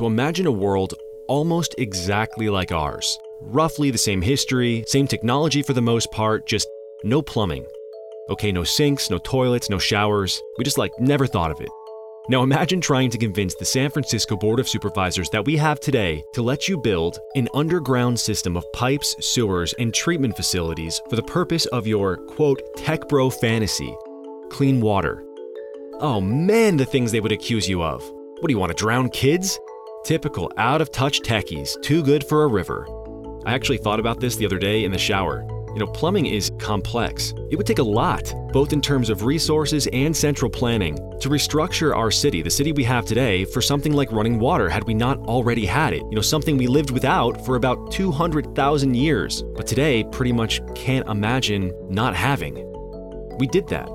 So imagine a world almost exactly like ours. Roughly the same history, same technology for the most part, just no plumbing. Okay, no sinks, no toilets, no showers. We just like never thought of it. Now imagine trying to convince the San Francisco Board of Supervisors that we have today to let you build an underground system of pipes, sewers, and treatment facilities for the purpose of your quote tech bro fantasy clean water. Oh man, the things they would accuse you of. What do you want to drown kids? Typical out of touch techies, too good for a river. I actually thought about this the other day in the shower. You know, plumbing is complex. It would take a lot, both in terms of resources and central planning, to restructure our city, the city we have today, for something like running water had we not already had it. You know, something we lived without for about 200,000 years, but today pretty much can't imagine not having. We did that.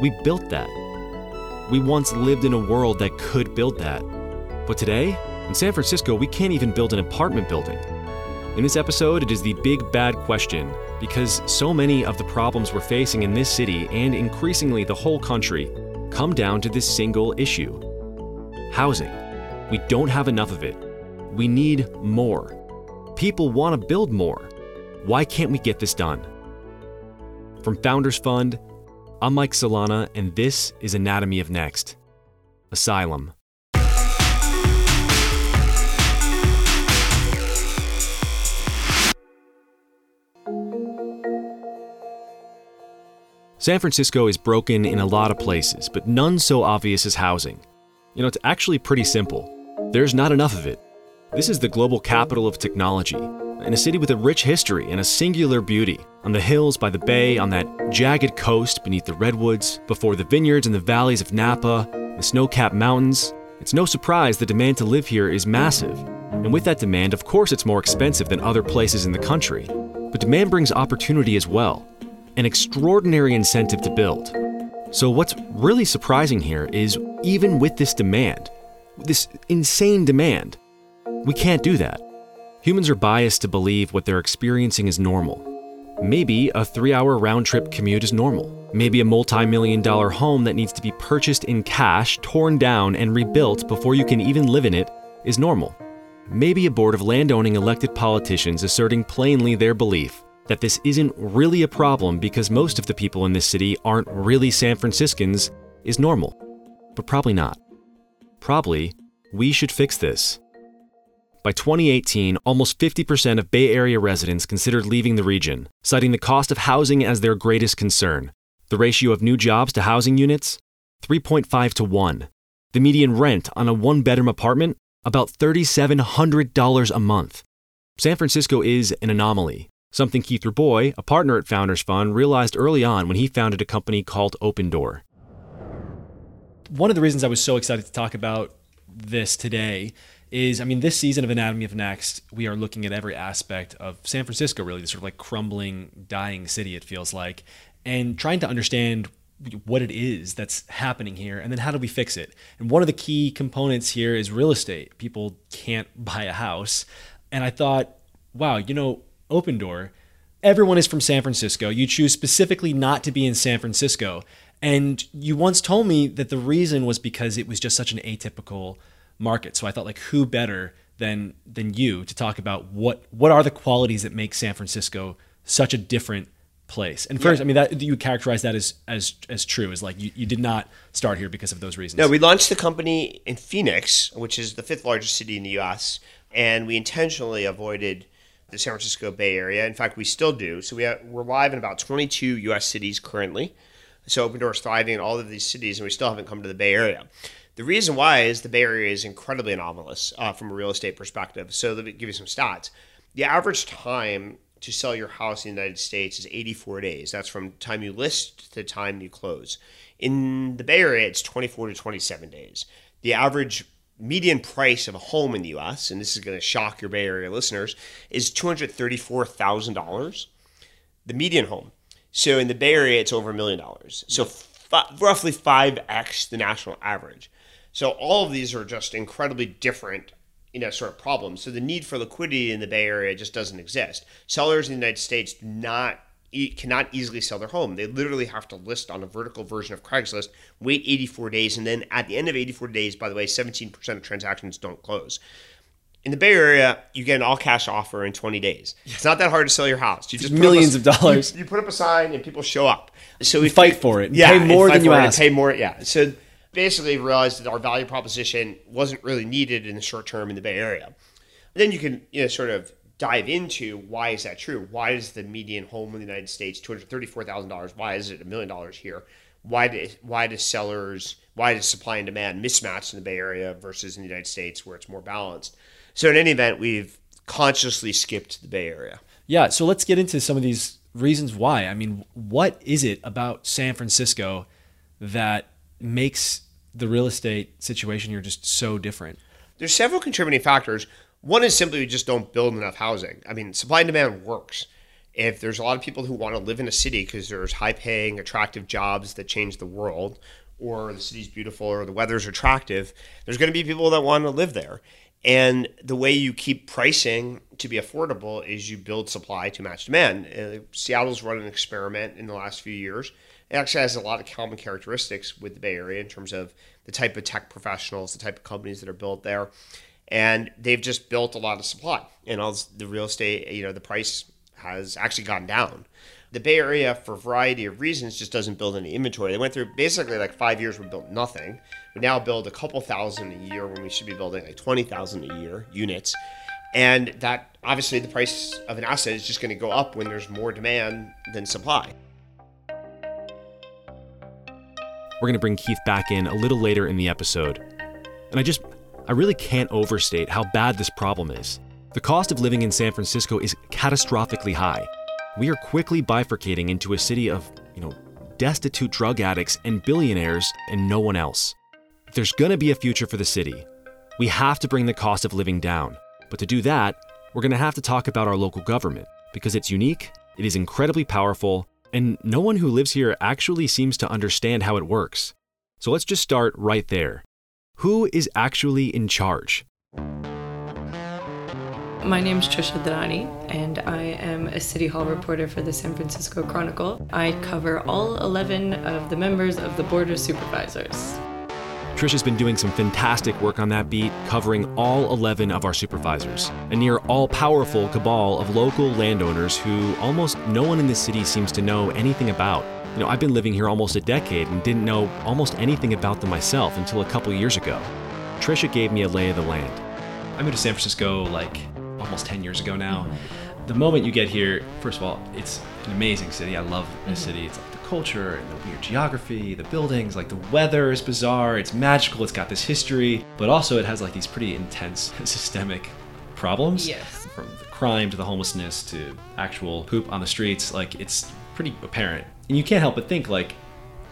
We built that. We once lived in a world that could build that. But today, in San Francisco, we can't even build an apartment building. In this episode, it is the big bad question because so many of the problems we're facing in this city and increasingly the whole country come down to this single issue housing. We don't have enough of it. We need more. People want to build more. Why can't we get this done? From Founders Fund, I'm Mike Solana, and this is Anatomy of Next Asylum. San Francisco is broken in a lot of places, but none so obvious as housing. You know, it's actually pretty simple. There's not enough of it. This is the global capital of technology, in a city with a rich history and a singular beauty. On the hills by the bay, on that jagged coast beneath the redwoods, before the vineyards and the valleys of Napa, the snow capped mountains, it's no surprise the demand to live here is massive. And with that demand, of course, it's more expensive than other places in the country. But demand brings opportunity as well an extraordinary incentive to build. So, what's really surprising here is even with this demand, this insane demand, we can't do that. Humans are biased to believe what they're experiencing is normal. Maybe a three hour round trip commute is normal. Maybe a multi million dollar home that needs to be purchased in cash, torn down, and rebuilt before you can even live in it is normal. Maybe a board of landowning elected politicians asserting plainly their belief that this isn't really a problem because most of the people in this city aren't really San Franciscans is normal. But probably not. Probably, we should fix this. By 2018, almost 50% of Bay Area residents considered leaving the region, citing the cost of housing as their greatest concern. The ratio of new jobs to housing units? 3.5 to 1. The median rent on a one bedroom apartment? About $3,700 a month. San Francisco is an anomaly, Something Keith Rabois, a partner at Founders Fund, realized early on when he founded a company called Opendoor. One of the reasons I was so excited to talk about this today is I mean, this season of Anatomy of Next, we are looking at every aspect of San Francisco, really, this sort of like crumbling, dying city, it feels like, and trying to understand what it is that's happening here and then how do we fix it. And one of the key components here is real estate. People can't buy a house. And I thought, wow, you know, Opendoor, everyone is from San Francisco. You choose specifically not to be in San Francisco. And you once told me that the reason was because it was just such an atypical market. So I thought like who better than than you to talk about what what are the qualities that make San Francisco such a different place. And first, yeah. I mean that you characterize that as as as true as like you, you did not start here because of those reasons. No, we launched the company in Phoenix, which is the fifth largest city in the US, and we intentionally avoided the San Francisco Bay Area. In fact, we still do. So we have, we're live in about 22 U.S. cities currently. So Opendoor is thriving in all of these cities, and we still haven't come to the Bay Area. The reason why is the Bay Area is incredibly anomalous uh, from a real estate perspective. So let me give you some stats. The average time to sell your house in the United States is 84 days. That's from time you list to time you close. In the Bay Area, it's 24 to 27 days. The average median price of a home in the US, and this is going to shock your Bay Area listeners, is $234,000. The median home. So in the Bay Area, it's over a million dollars. So f- roughly 5x the national average. So all of these are just incredibly different you know, sort of problems. So the need for liquidity in the Bay Area just doesn't exist. Sellers in the United States do not e- cannot easily sell their home. They literally have to list on a vertical version of Craigslist, wait 84 days, and then at the end of 84 days, by the way, 17% of transactions don't close. In the Bay Area, you get an all cash offer in 20 days. It's not that hard to sell your house. You just up a- millions of dollars. You, you put up a sign and people show up. So we fight for it Yeah, pay more than you for it and ask. Pay more, yeah. So basically, realized that our value proposition wasn't really needed in the short term in the Bay Area. Then you can you know sort of dive into why is that true? Why is the median home in the United States two hundred thirty four thousand dollars? Why is it a million dollars here? Why do why do sellers why does supply and demand mismatch in the Bay Area versus in the United States where it's more balanced? So in any event, we've consciously skipped the Bay Area. Yeah, so let's get into some of these reasons why. I mean, what is it about San Francisco that makes the real estate situation here just so different? There's several contributing factors. One is simply we just don't build enough housing. I mean, supply and demand works. If there's a lot of people who want to live in a city because there's high paying, attractive jobs that change the world, or the city's beautiful, or the weather's attractive, there's going to be people that want to live there. And the way you keep pricing to be affordable is you build supply to match demand. Uh, Seattle's run an experiment in the last few years. It actually has a lot of common characteristics with the Bay Area in terms of the type of tech professionals, the type of companies that are built there and they've just built a lot of supply. And all the real estate you know the price has actually gone down. The bay area for a variety of reasons just doesn't build any inventory. They went through basically like five years we built nothing. We now build a couple thousand a year when we should be building like 20000 a year units. And that obviously the price of an asset is just going to go up when there's more demand than supply. We're going to bring Keith back in a little later in the episode. And I just, I really can't overstate how bad this problem is. The cost of living in San Francisco is catastrophically high. We are quickly bifurcating into a city of, you know, destitute drug addicts and billionaires and no one else. If there's going to be a future for the city, we have to bring the cost of living down. But to do that, we're going to have to talk about our local government because it's unique, it is incredibly powerful, and no one who lives here actually seems to understand how it works. So let's just start right there. Who is actually in charge? My name is Trisha Thadani, and I am a City Hall reporter for the San Francisco Chronicle. I cover all 11 of the members of the Board of Supervisors. Trisha's been doing some fantastic work on that beat, covering all 11 of our supervisors, a near all powerful cabal of local landowners who almost no one in the city seems to know anything about. You know, I've been living here almost a decade and didn't know almost anything about them myself until a couple years ago. Trisha gave me a lay of the land. I moved to San Francisco like almost 10 years ago now. The moment you get here, first of all, it's an amazing city. I love the mm-hmm. city. It's like the culture and the weird geography, the buildings, like the weather is bizarre, it's magical, it's got this history, but also it has like these pretty intense systemic problems. Yes. From the crime to the homelessness to actual poop on the streets, like it's pretty apparent. And you can't help but think like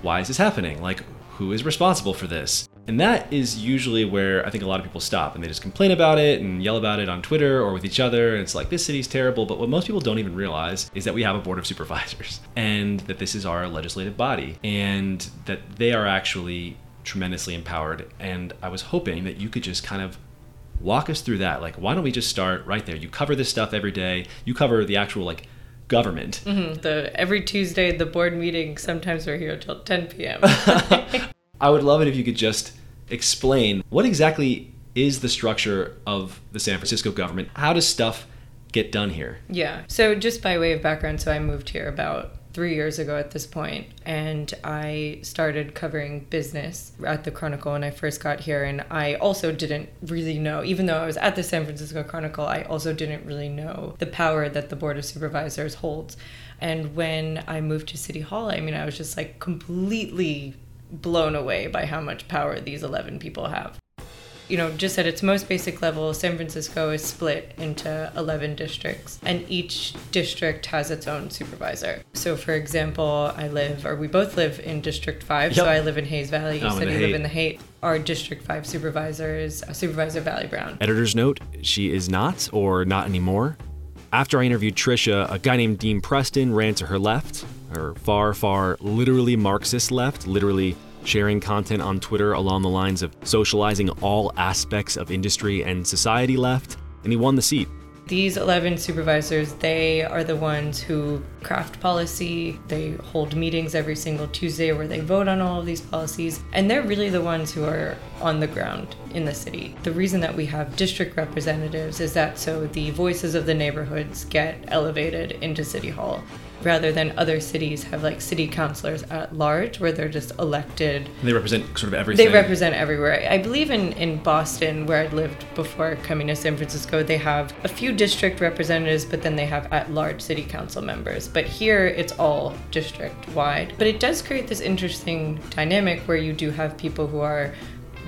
why is this happening? Like, who is responsible for this? And that is usually where I think a lot of people stop and they just complain about it and yell about it on Twitter or with each other. And it's like, this city's terrible. But what most people don't even realize is that we have a board of supervisors and that this is our legislative body and that they are actually tremendously empowered. And I was hoping that you could just kind of walk us through that. Like, why don't we just start right there? You cover this stuff every day, you cover the actual, like, government. Mm-hmm. The every Tuesday the board meeting. Sometimes we're here till 10 p.m. I would love it if you could just explain what exactly is the structure of the San Francisco government? How does stuff get done here? yeah. So just by way of background, so I moved here about three years ago at this point, and I started covering business at the Chronicle when I first got here. And I also didn't really know, even though I was at the San Francisco Chronicle, I also didn't really know the power that the Board of Supervisors holds. And when I moved to City Hall, I mean, I was just like completely blown away by how much power these 11 people have you know, just at its most basic level, San Francisco is split into 11 districts, and each district has its own supervisor. So, for example, I live, or we both live in District 5, so I live in Hayes Valley. You I'm said you live in the Haight. Our District 5 supervisor is uh, Supervisor Vallie Brown. Editor's note she is not, or not anymore. After I interviewed Trisha, a guy named Dean Preston ran to her left, her far, far, literally Marxist left, literally sharing content on Twitter along the lines of socializing all aspects of industry and society left, and he won the seat. These 11 supervisors, they are the ones who craft policy. They hold meetings every single Tuesday where they vote on all of these policies. And they're really the ones who are on the ground in the city. The reason that we have district representatives is that so the voices of the neighborhoods get elevated into City Hall rather than other cities have like city councilors at large where they're just elected. They represent sort of everything. They represent everywhere. I believe in, in Boston, where I'd lived before coming to San Francisco, they have a few district representatives, but then they have at large city council members. But here it's all district wide. But it does create this interesting dynamic where you do have people who are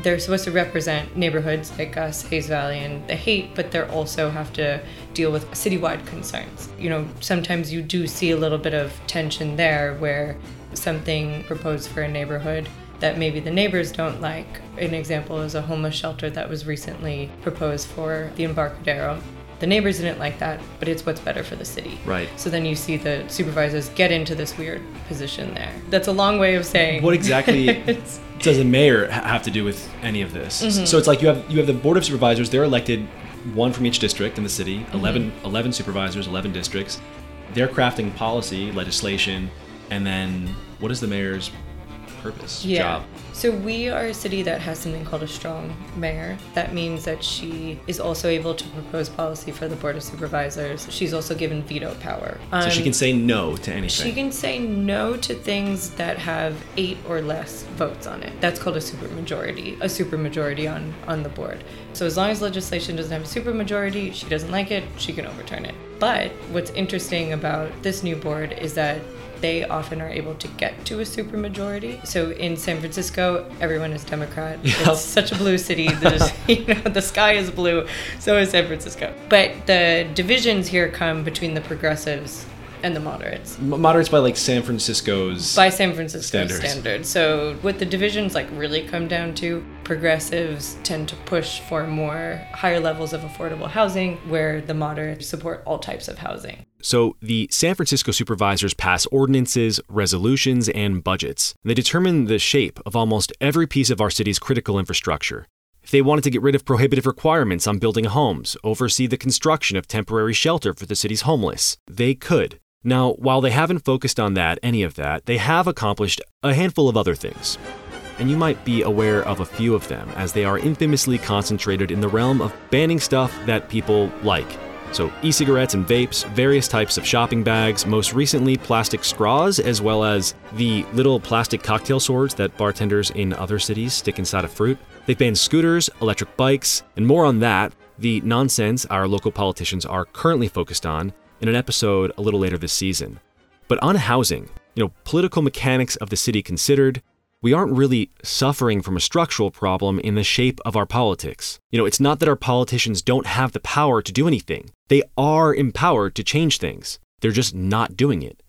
they're supposed to represent neighborhoods like us, Hayes Valley, and the Haight, but they also have to deal with citywide concerns. You know, sometimes you do see a little bit of tension there where something proposed for a neighborhood that maybe the neighbors don't like. An example is a homeless shelter that was recently proposed for the Embarcadero. The neighbors didn't like that, but it's what's better for the city. Right. So then you see the supervisors get into this weird position there. That's a long way of saying What exactly does a mayor have to do with any of this? Mm-hmm. So it's like you have you have the board of supervisors. They're elected one from each district in the city. Mm-hmm. 11, 11 supervisors, eleven districts. They're crafting policy, legislation, and then what is the mayor's purpose? Yeah. Job. So we are a city that has something called a strong mayor. That means that she is also able to propose policy for the board of supervisors. She's also given veto power. So she Um, can say no to anything. She can say no to things that have eight or less votes on it. That's called a supermajority, a supermajority on, on the board. So as long as legislation doesn't have a supermajority, she doesn't like it, she can overturn it. But what's interesting about this new board is that they often are able to get to a supermajority. So in San Francisco, everyone is Democrat. Yep. It's such a blue city. You know, the sky is blue. So is San Francisco. But the divisions here come between the progressives and the moderates moderates by like San Francisco's. by San Francisco Standards. standards. So what the divisions like really come down to, progressives tend to push for more higher levels of affordable housing, where the moderates support all types of housing. So, the San Francisco supervisors pass ordinances, resolutions, and budgets. They determine the shape of almost every piece of our city's critical infrastructure. If they wanted to get rid of prohibitive requirements on building homes, oversee the construction of temporary shelter for the city's homeless, they could. Now, while they haven't focused on that, any of that, they have accomplished a handful of other things. And you might be aware of a few of them, as they are infamously concentrated in the realm of banning stuff that people like. So, e cigarettes and vapes, various types of shopping bags, most recently plastic straws, as well as the little plastic cocktail swords that bartenders in other cities stick inside of fruit. They've banned scooters, electric bikes, and more on that, the nonsense our local politicians are currently focused on, in an episode a little later this season. But on housing, you know, political mechanics of the city considered, we aren't really suffering from a structural problem in the shape of our politics. You know, it's not that our politicians don't have the power to do anything. They are empowered to change things. They're just not doing it.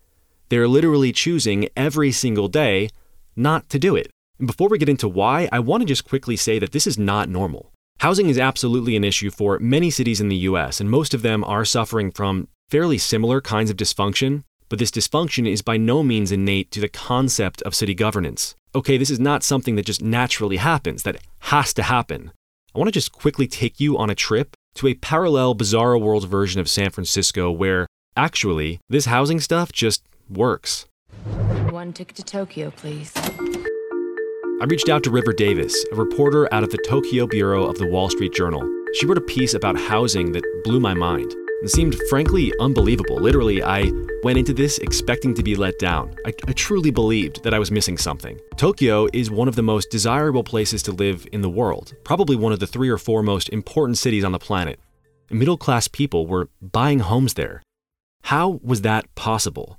They're literally choosing every single day not to do it. And before we get into why, I want to just quickly say that this is not normal. Housing is absolutely an issue for many cities in the US, and most of them are suffering from fairly similar kinds of dysfunction, but this dysfunction is by no means innate to the concept of city governance. Okay, this is not something that just naturally happens, that has to happen. I want to just quickly take you on a trip to a parallel bizarro world version of San Francisco where, actually, this housing stuff just works. One ticket to Tokyo, please. I reached out to River Davis, a reporter out of the Tokyo bureau of the Wall Street Journal. She wrote a piece about housing that blew my mind and seemed frankly unbelievable. Literally, I went into this expecting to be let down. I, I truly believed that I was missing something. Tokyo is one of the most desirable places to live in the world, probably one of the three or four most important cities on the planet. Middle class people were buying homes there. How was that possible?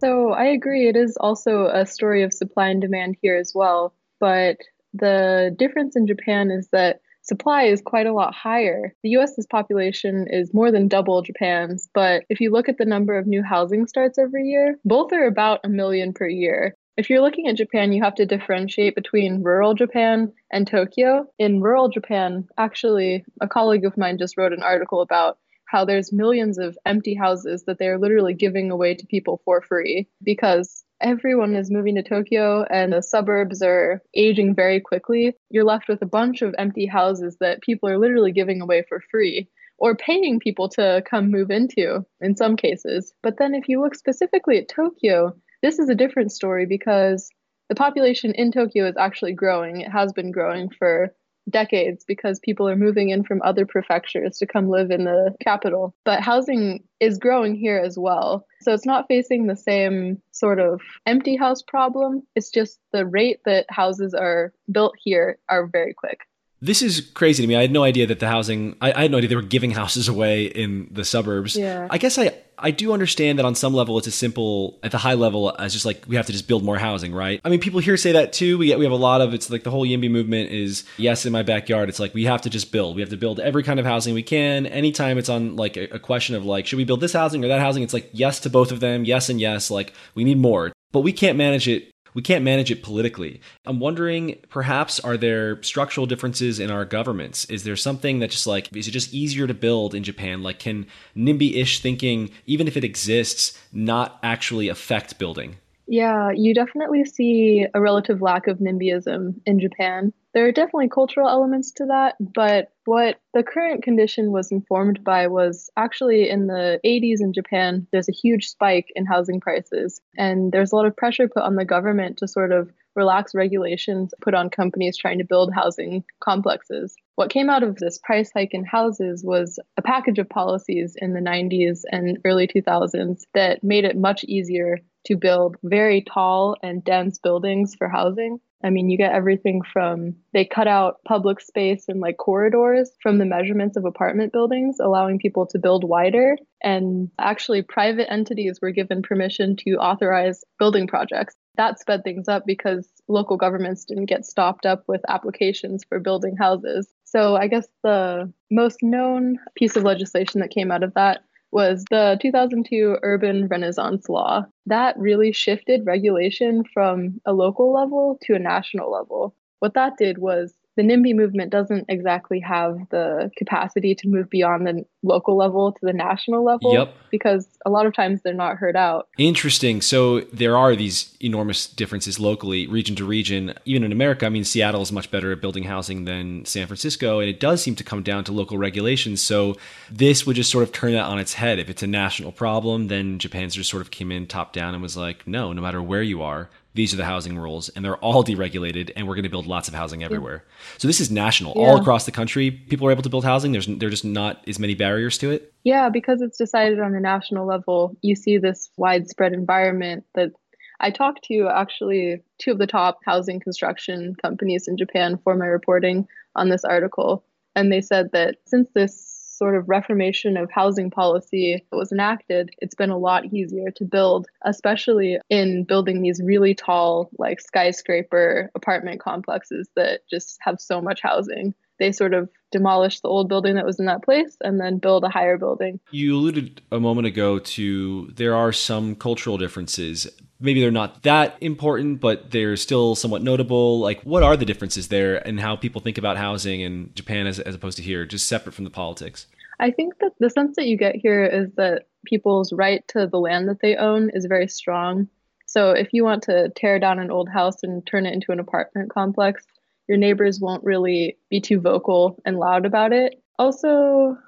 So I agree. It is also a story of supply and demand here as well. But the difference in Japan is that supply is quite a lot higher. The US's population is more than double Japan's, but if you look at the number of new housing starts every year, both are about a million per year. If you're looking at Japan, you have to differentiate between rural Japan and Tokyo. In rural Japan, actually, a colleague of mine just wrote an article about how there's millions of empty houses that they're literally giving away to people for free because everyone is moving to Tokyo and the suburbs are aging very quickly, you're left with a bunch of empty houses that people are literally giving away for free or paying people to come move into in some cases. But then if you look specifically at Tokyo, this is a different story because the population in Tokyo is actually growing. It has been growing for decades because people are moving in from other prefectures to come live in the capital. But housing is growing here as well. So it's not facing the same sort of empty house problem. It's just the rate that houses are built here are very quick. This is crazy to me. I had no idea that the housing, I, I had no idea they were giving houses away in the suburbs. Yeah. I guess I, I do understand that on some level it's as simple at the high level as just like we have to just build more housing, right? I mean, people here say that too. We we have a lot of it's like the whole YIMBY movement is yes in my backyard. It's like we have to just build. We have to build every kind of housing we can. Anytime it's on like a, a question of like should we build this housing or that housing, it's like yes to both of them, yes and yes. Like we need more, but we can't manage it we can't manage it politically. I'm wondering, perhaps, are there structural differences in our governments? Is there something that just like, is it just easier to build in Japan? Like, can NIMBY ish thinking, even if it exists, not actually affect building? Yeah, you definitely see a relative lack of NIMBYism in Japan. There are definitely cultural elements to that, but what the current condition was informed by was actually in the 80s in Japan, there's a huge spike in housing prices, and there's a lot of pressure put on the government to sort of relax regulations put on companies trying to build housing complexes. What came out of this price hike in houses was a package of policies in the 90s and early 2000s that made it much easier to build very tall and dense buildings for housing. I mean, you get everything from they cut out public space and like corridors from the measurements of apartment buildings, allowing people to build wider. And actually, private entities were given permission to authorize building projects. That sped things up because local governments didn't get stopped up with applications for building houses. So, I guess the most known piece of legislation that came out of that was the 2002 Urban Renaissance Law. That really shifted regulation from a local level to a national level. What that did was the NIMBY movement doesn't exactly have the capacity to move beyond the local level to the national level Yep. because a lot of times they're not heard out. Interesting. So there are these enormous differences locally, region to region. Even in America, I mean, Seattle is much better at building housing than San Francisco, and it does seem to come down to local regulations. So this would just sort of turn that on its head. If it's a national problem, then Japan just sort of came in top down and was like, no, no matter where you are, these are the housing rules, and they're all deregulated, and we're going to build lots of housing everywhere. Mm. So this is national, all across the country. People are able to build housing. There's there's just not as many barriers to it. Yeah, because it's decided on a national level, you see this widespread environment that I talked to actually two of the top housing construction companies in Japan for my reporting on this article. And they said that since this sort of reformation of housing policy that was enacted, it's been a lot easier to build, especially in building these really tall, like skyscraper apartment complexes that just have so much housing. They sort of demolish the old building that was in that place and then build a higher building. You alluded a moment ago to there are some cultural differences. Maybe they're not that important, but they're still somewhat notable. Like, what are the differences there and how people think about housing in Japan as, as opposed to here, just separate from the politics? I think that the sense that you get here is that people's right to the land that they own is very strong. So if you want to tear down an old house and turn it into an apartment complex, your neighbors won't really be too vocal and loud about it. Also,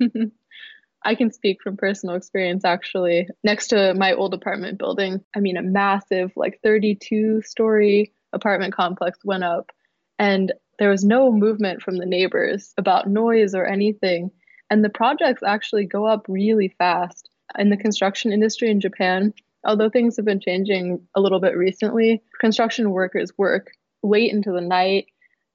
I can speak from personal experience actually. Next to my old apartment building, I mean, a massive, like 32 story apartment complex went up, and there was no movement from the neighbors about noise or anything. And the projects actually go up really fast. In the construction industry in Japan, although things have been changing a little bit recently, construction workers work late into the night.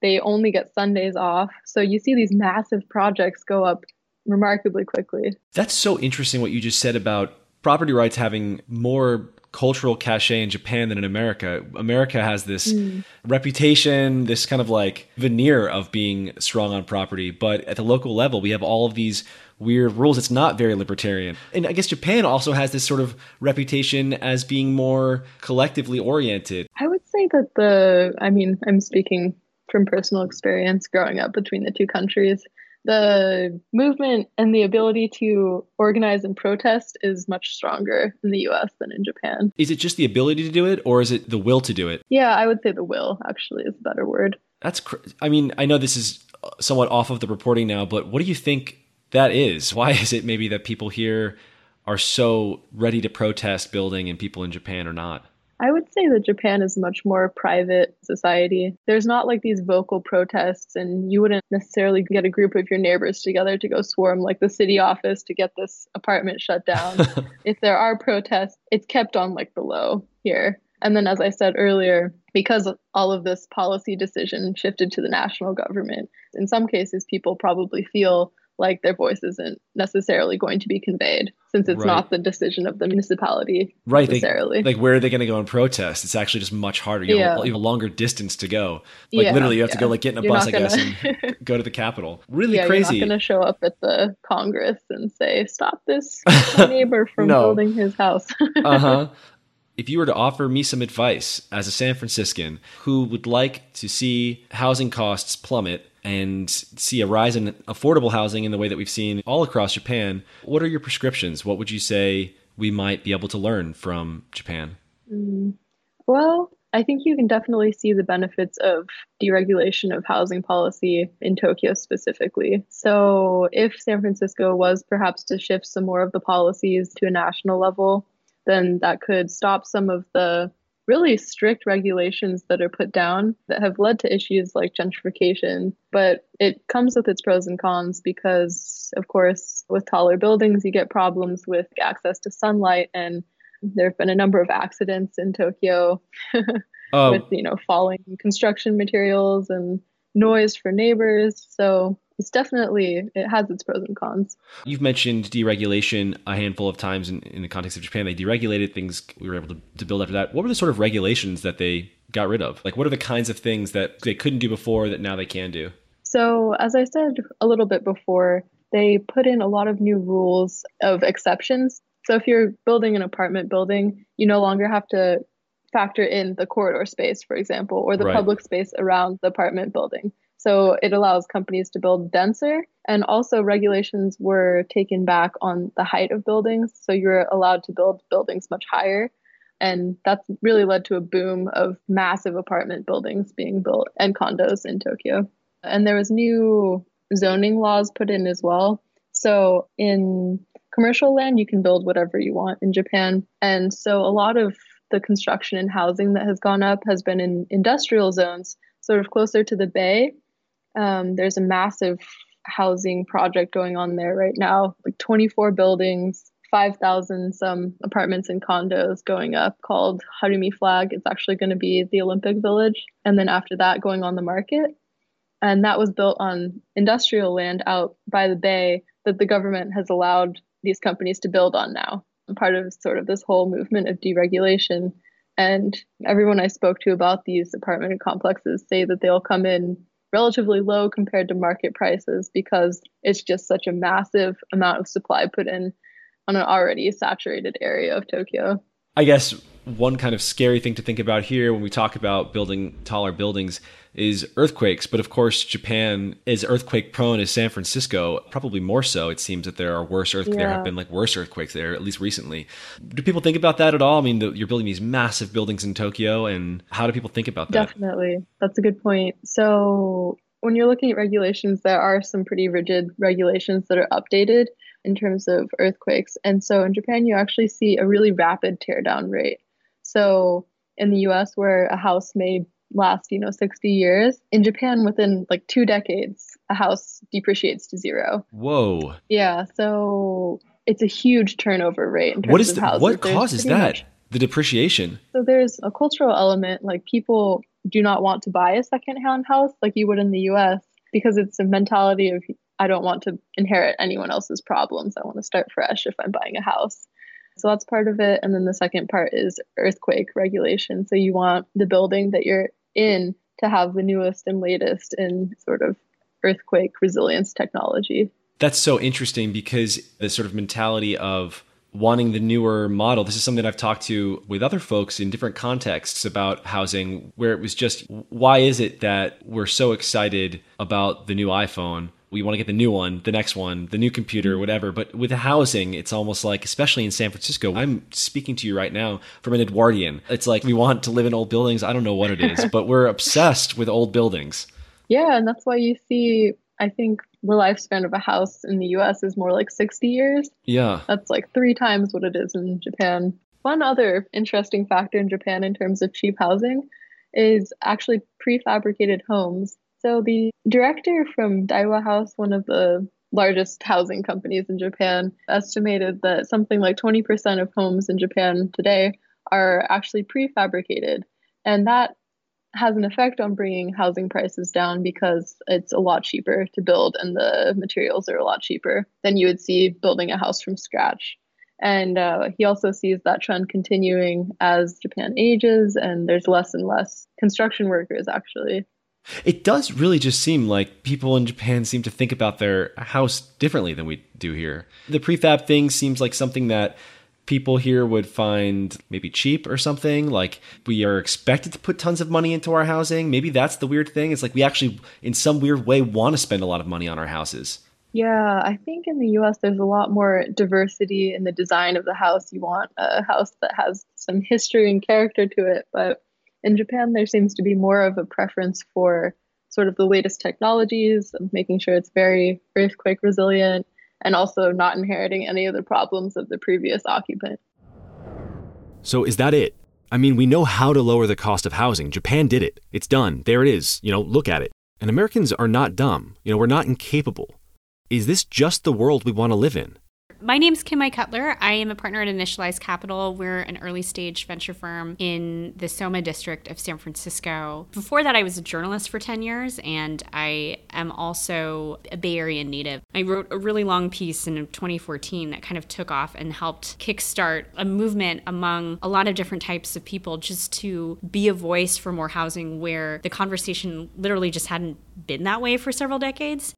They only get Sundays off. So you see these massive projects go up remarkably quickly. That's so interesting what you just said about property rights having more cultural cachet in Japan than in America. America has this hmm. reputation, this kind of like veneer of being strong on property, but at the local level, we have all of these weird rules. It's not very libertarian. And I guess Japan also has this sort of reputation as being more collectively oriented. I would say that the, I mean, I'm speaking from personal experience growing up between the two countries. The movement and the ability to organize and protest is much stronger in the US than in Japan. Is it just the ability to do it or is it the will to do it? Yeah, I would say the will actually is a better word. That's cr- I mean, I know this is somewhat off of the reporting now, but what do you think that is? Why is it maybe that people here are so ready to protest building and people in Japan are not? I would say that Japan is much more private society. There's not like these vocal protests, and you wouldn't necessarily get a group of your neighbors together to go swarm like the city office to get this apartment shut down. if there are protests, it's kept on like the low here. And then, as I said earlier, because all of this policy decision shifted to the national government, in some cases, people probably feel like their voice isn't necessarily going to be conveyed since it's right. not the decision of the municipality right necessarily. They, like where are they going to go and protest? It's actually just much harder. You, yeah. have, a, a longer distance to go. Like yeah, literally, you have yeah. to go like get in a You're bus, I guess, and go to the Capitol. Really yeah, crazy. You're not going to show up at the Congress and say, "Stop this neighbor from no. building his house." uh huh. If you were to offer me some advice as a San Franciscan who would like to see housing costs plummet and see a rise in affordable housing in the way that we've seen all across Japan, what are your prescriptions? What would you say we might be able to learn from Japan? Mm, well, I think you can definitely see the benefits of deregulation of housing policy in Tokyo specifically. So, if San Francisco was perhaps to shift some more of the policies to a national level, then that could stop some of the really strict regulations that are put down that have led to issues like gentrification. But it comes with its pros and cons because, of course, with taller buildings, you get problems with access to sunlight. And there have been a number of accidents in Tokyo oh. with, you know, falling construction materials and noise for neighbors. So it's definitely it has its pros and cons. You've mentioned deregulation a handful of times in, in the context of Japan. They deregulated things we were able to, to build after that. What were the sort of regulations that they got rid of? Like what are the kinds of things that they couldn't do before that now they can do? So as I said a little bit before, they put in a lot of new rules of exceptions. So if you're building an apartment building, you no longer have to factor in the corridor space, for example, or the right. public space around the apartment building. So it allows companies to build denser. And also, regulations were taken back on the height of buildings. So you're allowed to build buildings much higher. And that's really led to a boom of massive apartment buildings being built and condos in Tokyo. And there was new zoning laws put in as well. So in commercial land, you can build whatever you want in Japan. And so a lot of the construction and housing that has gone up has been in industrial zones, sort of closer to the bay um, there's a massive housing project going on there right now, like 24 buildings, 5,000 some apartments and condos going up called Harumi Flag. It's actually going to be the Olympic Village. And then after that, going on the market. And that was built on industrial land out by the bay that the government has allowed these companies to build on now. Part of sort of this whole movement of deregulation. And everyone I spoke to about these apartment complexes say that they'll come in relatively low compared to market prices because it's just such a massive amount of supply put in on an already saturated area of Tokyo. I guess one kind of scary thing to think about here when we talk about building taller buildings is earthquakes. But of course, Japan is earthquake prone as San Francisco, probably more so. It seems that there are worse earth- yeah. there have been like worse earthquakes there, at least recently. Do people think about that at all? I mean, the, you're building these massive buildings in Tokyo, and how do people think about that? Definitely, that's a good point. So when you're looking at regulations, there are some pretty rigid regulations that are updated in terms of earthquakes. And so in Japan, you actually see a really rapid teardown rate. So in the US, where a house may last, you know, 60 years, in Japan, within like two decades, a house depreciates to zero. Whoa. Yeah. So it's a huge turnover rate. what is the, what causes that? Much, the depreciation. So there's a cultural element, like people do not want to buy a secondhand house like you would in the US because it's a mentality of I don't want to inherit anyone else's problems. I want to start fresh if I'm buying a house. So that's part of it. And then the second part is earthquake regulation. So you want the building that you're in to have the newest and latest in sort of earthquake resilience technology. That's so interesting because the sort of mentality of wanting the newer model. This is something I've talked to with other folks in different contexts about housing, where it was just why is it that we're so excited about the new iPhone, we want to get the new one, the next one, the new computer, whatever. But with housing, it's almost like, especially in San Francisco, I'm speaking to you right now from an Edwardian. It's like we want to live in old buildings. I don't know what it is, but we're obsessed with old buildings. Yeah, and that's why you see, I think the lifespan of a house in the US is more like 60 years. Yeah. That's like three times what it is in Japan. One other interesting factor in Japan in terms of cheap housing is actually prefabricated homes. So the director from Daiwa House, one of the largest housing companies in Japan, estimated that something like 20% of homes in Japan today are actually prefabricated. And that has an effect on bringing housing prices down because it's a lot cheaper to build and the materials are a lot cheaper than you would see building a house from scratch. And uh, he also sees that trend continuing as Japan ages and there's less and less construction workers actually. It does really just seem like people in Japan seem to think about their house differently than we do here. The prefab thing seems like something that people here would find maybe cheap or something. Like we are expected to put tons of money into our housing. Maybe that's the weird thing. It's like we actually, in some weird way, want to spend a lot of money on our houses. Yeah, I think in the US there's a lot more diversity in the design of the house. You want a house that has some history and character to it. But in Japan, there seems to be more of a preference for sort of the latest technologies, making sure it's very earthquake resilient, and also not inheriting any of the problems of the previous occupant. So, is that it? I mean, we know how to lower the cost of housing. Japan did it. It's done. There it is. You know, look at it. And Americans are not dumb. You know, we're not incapable. Is this just the world we want to live in? My name's Kim Cutler. I am a partner at Initialized Capital. We're an early stage venture firm in the Soma district of San Francisco. Before that, I was a journalist for 10 years, and I am also a Bay Area native. I wrote a really long piece in 2014 that kind of took off and helped kickstart a movement among a lot of different types of people just to be a voice for more housing where the conversation literally just hadn't been that way for several decades.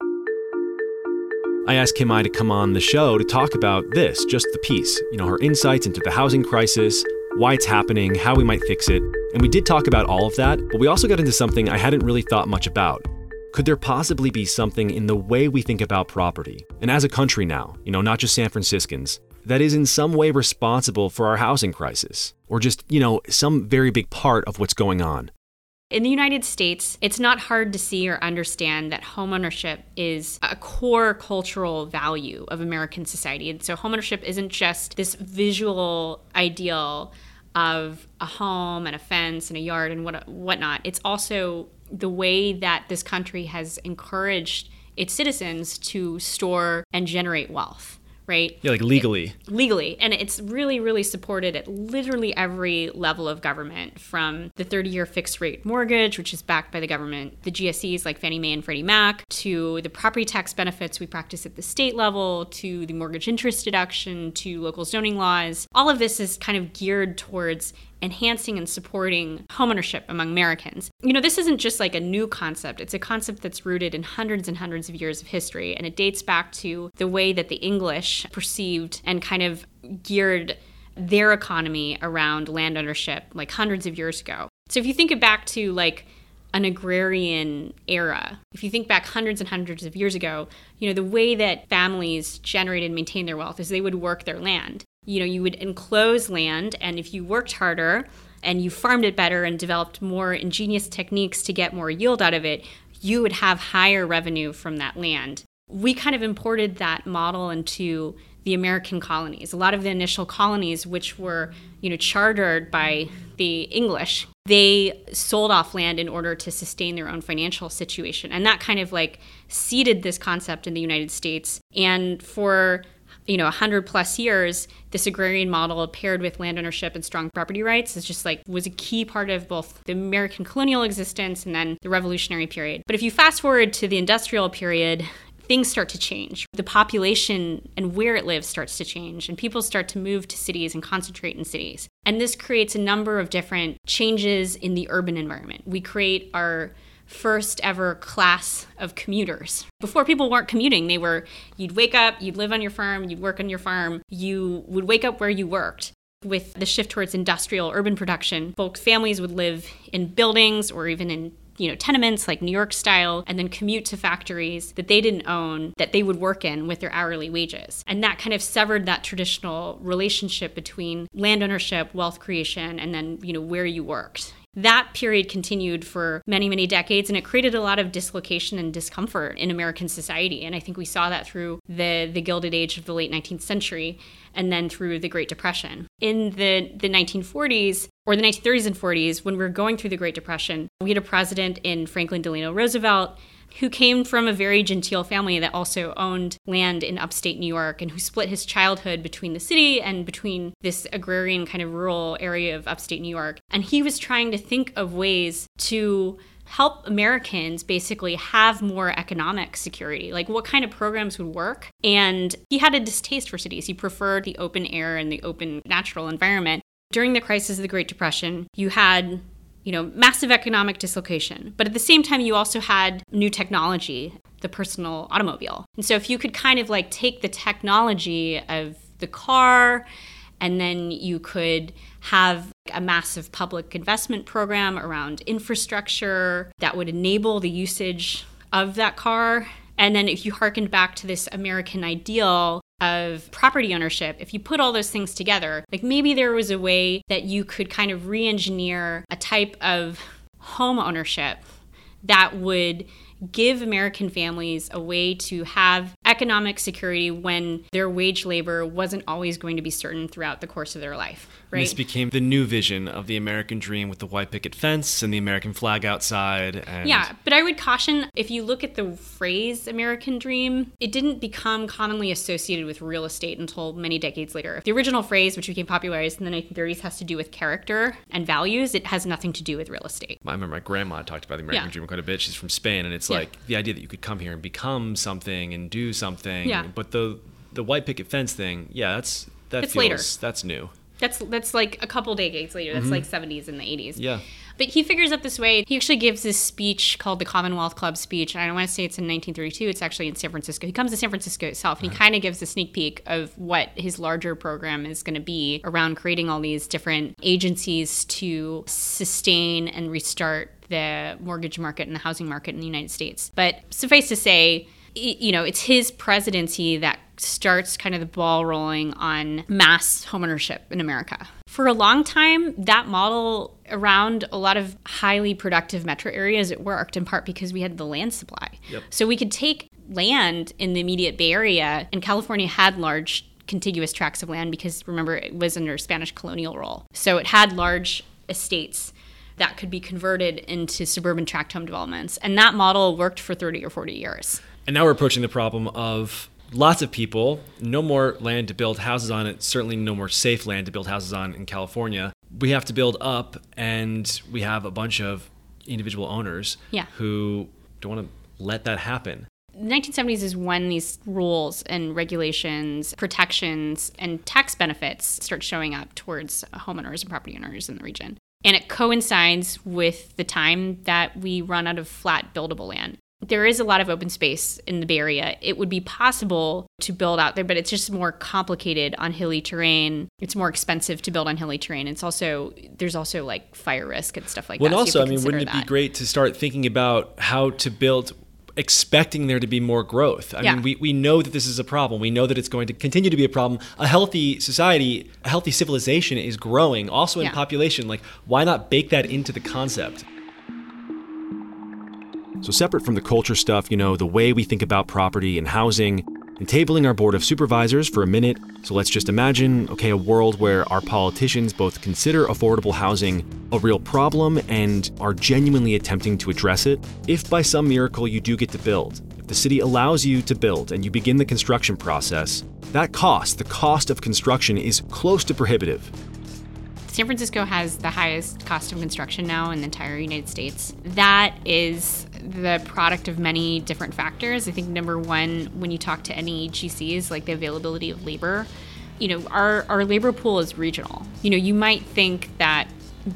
I asked Kim-Mai to come on the show to talk about this, just the piece, you know, her insights into the housing crisis, why it's happening, how we might fix it. And we did talk about all of that, but we also got into something I hadn't really thought much about. Could there possibly be something in the way we think about property, and as a country now, you know, not just San Franciscans, that is in some way responsible for our housing crisis, or just, you know, some very big part of what's going on? In the United States, it's not hard to see or understand that homeownership is a core cultural value of American society. And so, homeownership isn't just this visual ideal of a home and a fence and a yard and what whatnot. It's also the way that this country has encouraged its citizens to store and generate wealth right? Yeah, like legally. It, legally. And it's really, really supported at literally every level of government from the 30 year fixed rate mortgage, which is backed by the government, the GSEs like Fannie Mae and Freddie Mac, to the property tax benefits we practice at the state level, to the mortgage interest deduction, to local zoning laws. All of this is kind of geared towards enhancing and supporting homeownership among Americans. You know, this isn't just like a new concept, it's a concept that's rooted in hundreds and hundreds of years of history, and it dates back to the way that the English perceived and kind of geared their economy around land ownership like hundreds of years ago. So if you think it back to like an agrarian era. If you think back hundreds and hundreds of years ago, you know, the way that families generated and maintained their wealth is they would work their land you know, you would enclose land, and if you worked harder and you farmed it better and developed more ingenious techniques to get more yield out of it, you would have higher revenue from that land. We kind of imported that model into the American colonies. A lot of the initial colonies, which were, you know, chartered by the English, they sold off land in order to sustain their own financial situation. And that kind of like seeded this concept in the United States. And for you know 100 plus years this agrarian model paired with land ownership and strong property rights is just like was a key part of both the american colonial existence and then the revolutionary period but if you fast forward to the industrial period things start to change. The population and where it lives starts to change, and people start to move to cities and concentrate in cities. And this creates a number of different changes in the urban environment. We create our first ever class of commuters. Before people weren't commuting, they were you'd wake up, you'd live on your farm, you'd work on your farm, you would wake up where you worked. With the shift towards industrial urban production, folks families would live in buildings or even in you know, tenements like New York style and then commute to factories that they didn't own that they would work in with their hourly wages. And that kind of severed that traditional relationship between land ownership, wealth creation, and then, you know, where you worked. That period continued for many, many decades, and it created a lot of dislocation and discomfort in American society. And I think we saw that through the, the Gilded Age of the late 19th century and then through the Great Depression. In the, the 1940s, or the 1930s and 40s, when we were going through the Great Depression, we had a president in Franklin Delano Roosevelt who came from a very genteel family that also owned land in upstate New York and who split his childhood between the city and between this agrarian kind of rural area of upstate New York. And he was trying to think of ways to help Americans basically have more economic security. Like what kind of programs would work? And he had a distaste for cities. He preferred the open air and the open natural environment. During the crisis of the Great Depression, you had you know, massive economic dislocation. But at the same time, you also had new technology, the personal automobile. And so if you could kind of like take the technology of the car and then you could have a massive public investment program around infrastructure that would enable the usage of that car. And then if you harkened back to this American ideal of property ownership, if you put all those things together, like maybe there was a way that you could kind of re engineer a type of home ownership that would give American families a way to have economic security when their wage labor wasn't always going to be certain throughout the course of their life. Right? This became the new vision of the American dream with the white picket fence and the American flag outside. And yeah, but I would caution if you look at the phrase American dream, it didn't become commonly associated with real estate until many decades later. The original phrase, which became popularized in the 1930s, has to do with character and values. It has nothing to do with real estate. I remember my grandma talked about the American Yeah. dream quite a bit. She's from Spain, and it's Yeah. like the idea that you could come here and become something and do something. Yeah. But the the white picket fence thing, yeah, that's that It's feels later. that's new. That's that's like a couple decades later. That's mm-hmm. like 70s and the 80s. Yeah. But he figures out this way. He actually gives this speech called the Commonwealth Club speech. I don't want to say it's in 1932. It's actually in San Francisco. He comes to San Francisco itself, and he uh-huh. kind of gives a sneak peek of what his larger program is going to be around creating all these different agencies to sustain and restart the mortgage market and the housing market in the United States. But suffice to say, you know, it's his presidency that starts kind of the ball rolling on mass homeownership in America. For a long time, that model around a lot of highly productive metro areas, it worked in part because we had the land supply. So we could take land in the immediate Bay Area, and California had large contiguous tracts of land because remember, it was under Spanish colonial rule. So it had large estates that could be converted into suburban tract home developments. And that model worked for 30 or 40 years. And now we're approaching the problem of lots of people, no more land to build houses on it, certainly no more safe land to build houses on in California. We have to build up, and we have a bunch of individual owners Yeah. who don't want to let that happen. The 1970s is when these rules and regulations, protections, and tax benefits start showing up towards homeowners and property owners in the region. And it coincides with the time that we run out of flat buildable land. There is a lot of open space in the Bay Area. It would be possible to build out there, but it's just more complicated on hilly terrain. It's more expensive to build on hilly terrain. It's also there's also like fire risk and stuff like Well, that. so you also, have I mean, wouldn't it consider be great to start thinking about how to build, expecting there to be more growth? I Yeah. mean, we, we know that this is a problem. We know that it's going to continue to be a problem. A healthy society, a healthy civilization is growing, also in Yeah. population. Like, why not bake that into the concept? So, separate from the culture stuff, you know, the way we think about property and housing, and tabling our board of supervisors for a minute. So, let's just imagine okay, a world where our politicians both consider affordable housing a real problem and are genuinely attempting to address it. If by some miracle you do get to build, if the city allows you to build and you begin the construction process, that cost, the cost of construction, is close to prohibitive. San Francisco has the highest cost of construction now in the entire United States. That is the product of many different factors. I think number one, when you talk to any GCs, like the availability of labor, you know, our, our labor pool is regional. You know, you might think that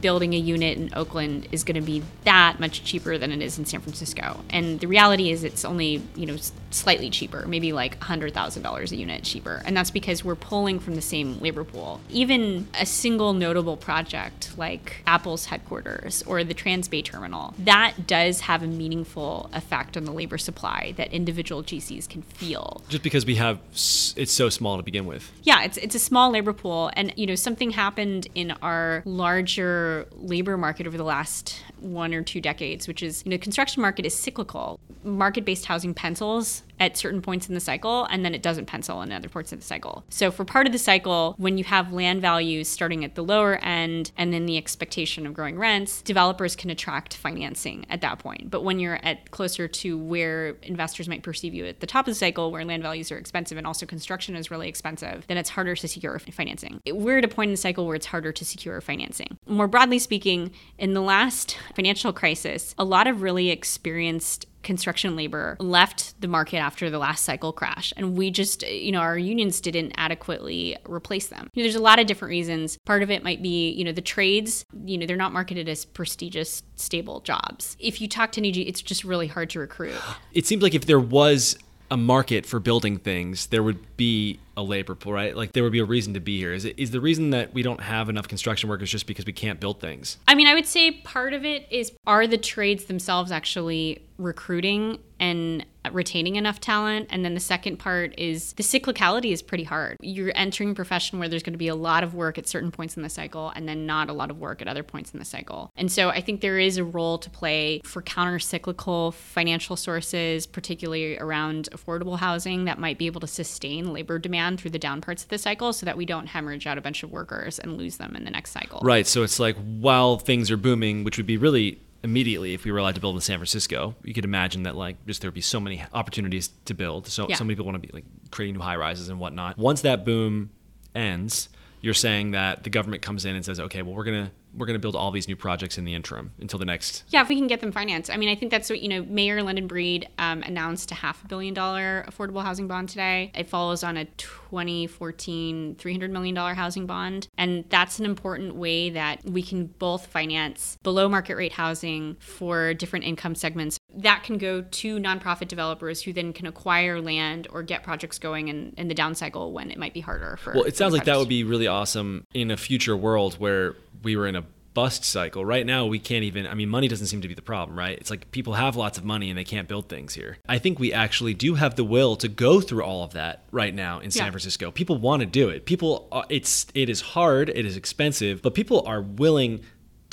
building a unit in Oakland is going to be that much cheaper than it is in San Francisco. And the reality is it's only, you know, slightly cheaper, maybe like $100,000 a unit cheaper. And that's because we're pulling from the same labor pool. Even a single notable project like Apple's headquarters or the Transbay terminal, that does have a meaningful effect on the labor supply that individual GCs can feel. Just because we have it's so small to begin with. Yeah, it's it's a small labor pool and you know something happened in our larger labor market over the last one or two decades, which is you know construction market is cyclical. Market-based housing pencils at certain points in the cycle and then it doesn't pencil in other parts of the cycle. So for part of the cycle, when you have land values starting at the lower end and then the expectation of growing rents, developers can attract financing at that point. But when you're at closer to where investors might perceive you at the top of the cycle where land values are expensive and also construction is really expensive, then it's harder to secure financing. We're at a point in the cycle where it's harder to secure financing. More broadly speaking, in the last financial crisis, a lot of really experienced construction labor left the market after the last cycle crash. And we just, you know, our unions didn't adequately replace them. You know, there's a lot of different reasons. Part of it might be, you know, the trades, you know, they're not marketed as prestigious, stable jobs. If you talk to EG, it's just really hard to recruit. It seems like if there was a market for building things, there would be a labor pool, right? Like there would be a reason to be here. Is it is the reason that we don't have enough construction workers just because we can't build things? I mean, I would say part of it is are the trades themselves actually recruiting and retaining enough talent and then the second part is the cyclicality is pretty hard you're entering a profession where there's going to be a lot of work at certain points in the cycle and then not a lot of work at other points in the cycle and so i think there is a role to play for counter cyclical financial sources particularly around affordable housing that might be able to sustain labor demand through the down parts of the cycle so that we don't hemorrhage out a bunch of workers and lose them in the next cycle right so it's like while things are booming which would be really immediately if we were allowed to build in San Francisco. You could imagine that like just there would be so many opportunities to build. So yeah. so many people want to be like creating new high rises and whatnot. Once that boom ends, you're saying that the government comes in and says, okay, well we're gonna we're going to build all these new projects in the interim until the next. Yeah, if we can get them financed. I mean, I think that's what, you know, Mayor London Breed um, announced a half a billion dollar affordable housing bond today. It follows on a 2014 $300 million housing bond. And that's an important way that we can both finance below market rate housing for different income segments. That can go to nonprofit developers who then can acquire land or get projects going in, in the down cycle when it might be harder for. Well, it sounds like that would be really awesome in a future world where we were in a bust cycle. Right now, we can't even, I mean, money doesn't seem to be the problem, right? It's like people have lots of money and they can't build things here. I think we actually do have the will to go through all of that right now in San yeah. Francisco. People want to do it. People, uh, it's, it is hard, it is expensive, but people are willing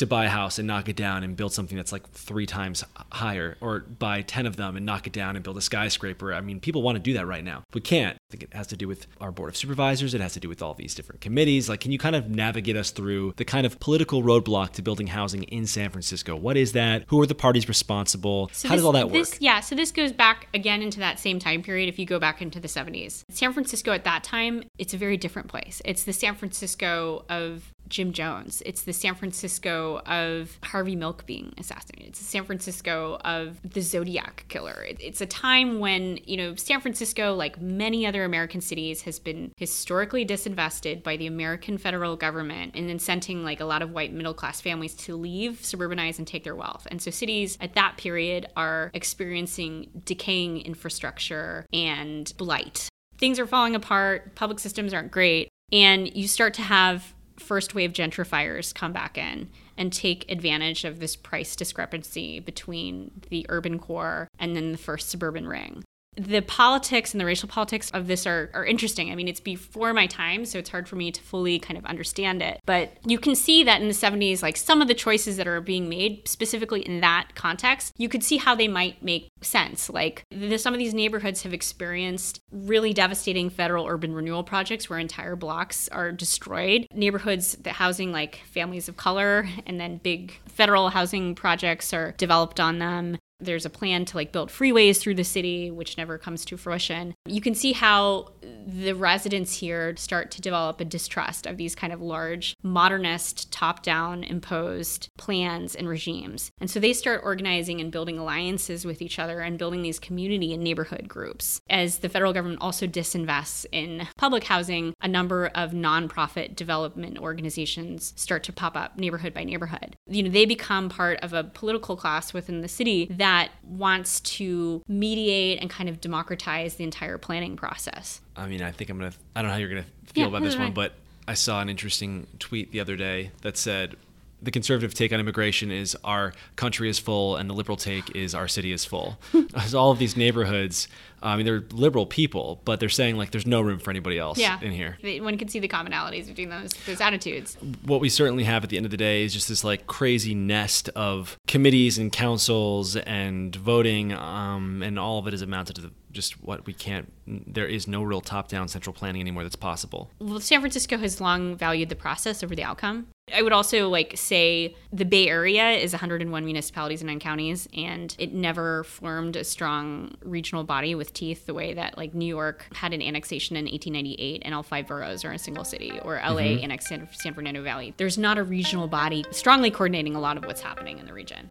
to buy a house and knock it down and build something that's like three times higher or buy 10 of them and knock it down and build a skyscraper. I mean, people want to do that right now. We can't. I think it has to do with our board of supervisors. It has to do with all these different committees. Like, can you kind of navigate us through the kind of political roadblock to building housing in San Francisco? What is that? Who are the parties responsible? So How this, does all that work? This, yeah, so this goes back again into that same time period if you go back into the 70s. San Francisco at that time, it's a very different place. It's the San Francisco of Jim Jones. It's the San Francisco of Harvey Milk being assassinated. It's the San Francisco of the Zodiac killer. It's a time when, you know, San Francisco, like many other American cities, has been historically disinvested by the American federal government and incenting like a lot of white middle class families to leave, suburbanize, and take their wealth. And so cities at that period are experiencing decaying infrastructure and blight. Things are falling apart, public systems aren't great, and you start to have first wave gentrifiers come back in and take advantage of this price discrepancy between the urban core and then the first suburban ring the politics and the racial politics of this are, are interesting. I mean, it's before my time, so it's hard for me to fully kind of understand it. But you can see that in the 70s, like some of the choices that are being made, specifically in that context, you could see how they might make sense. Like the, some of these neighborhoods have experienced really devastating federal urban renewal projects where entire blocks are destroyed. Neighborhoods that housing like families of color and then big federal housing projects are developed on them There's a plan to like build freeways through the city, which never comes to fruition. You can see how the residents here start to develop a distrust of these kind of large, modernist, top down imposed plans and regimes. And so they start organizing and building alliances with each other and building these community and neighborhood groups. As the federal government also disinvests in public housing, a number of nonprofit development organizations start to pop up neighborhood by neighborhood. You know, they become part of a political class within the city that wants to mediate and kind of democratize the entire planning process. I mean, I think I'm gonna. I don't know how you're gonna feel Yeah, about this one, but I saw an interesting tweet the other day that said the conservative take on immigration is our country is full, and the liberal take is our city is full. As all of these neighborhoods, I mean, they're liberal people, but they're saying like there's no room for anybody else Yeah. in here. One can see the commonalities between those those attitudes. what we certainly have at the end of the day is just this like crazy nest of committees and councils and voting, um, and all of it is amounted to the, just what we can't. There is no real top-down central planning anymore that's possible. Well, San Francisco has long valued the process over the outcome. I would also like say the Bay Area is 101 municipalities and nine counties, and it never formed a strong regional body with teeth the way that like New York had an annexation in 1898, and all five boroughs are a single city, or LA mm-hmm. annexed San, San Fernando Valley. There's not a regional body strongly coordinating a lot of what's happening in the region.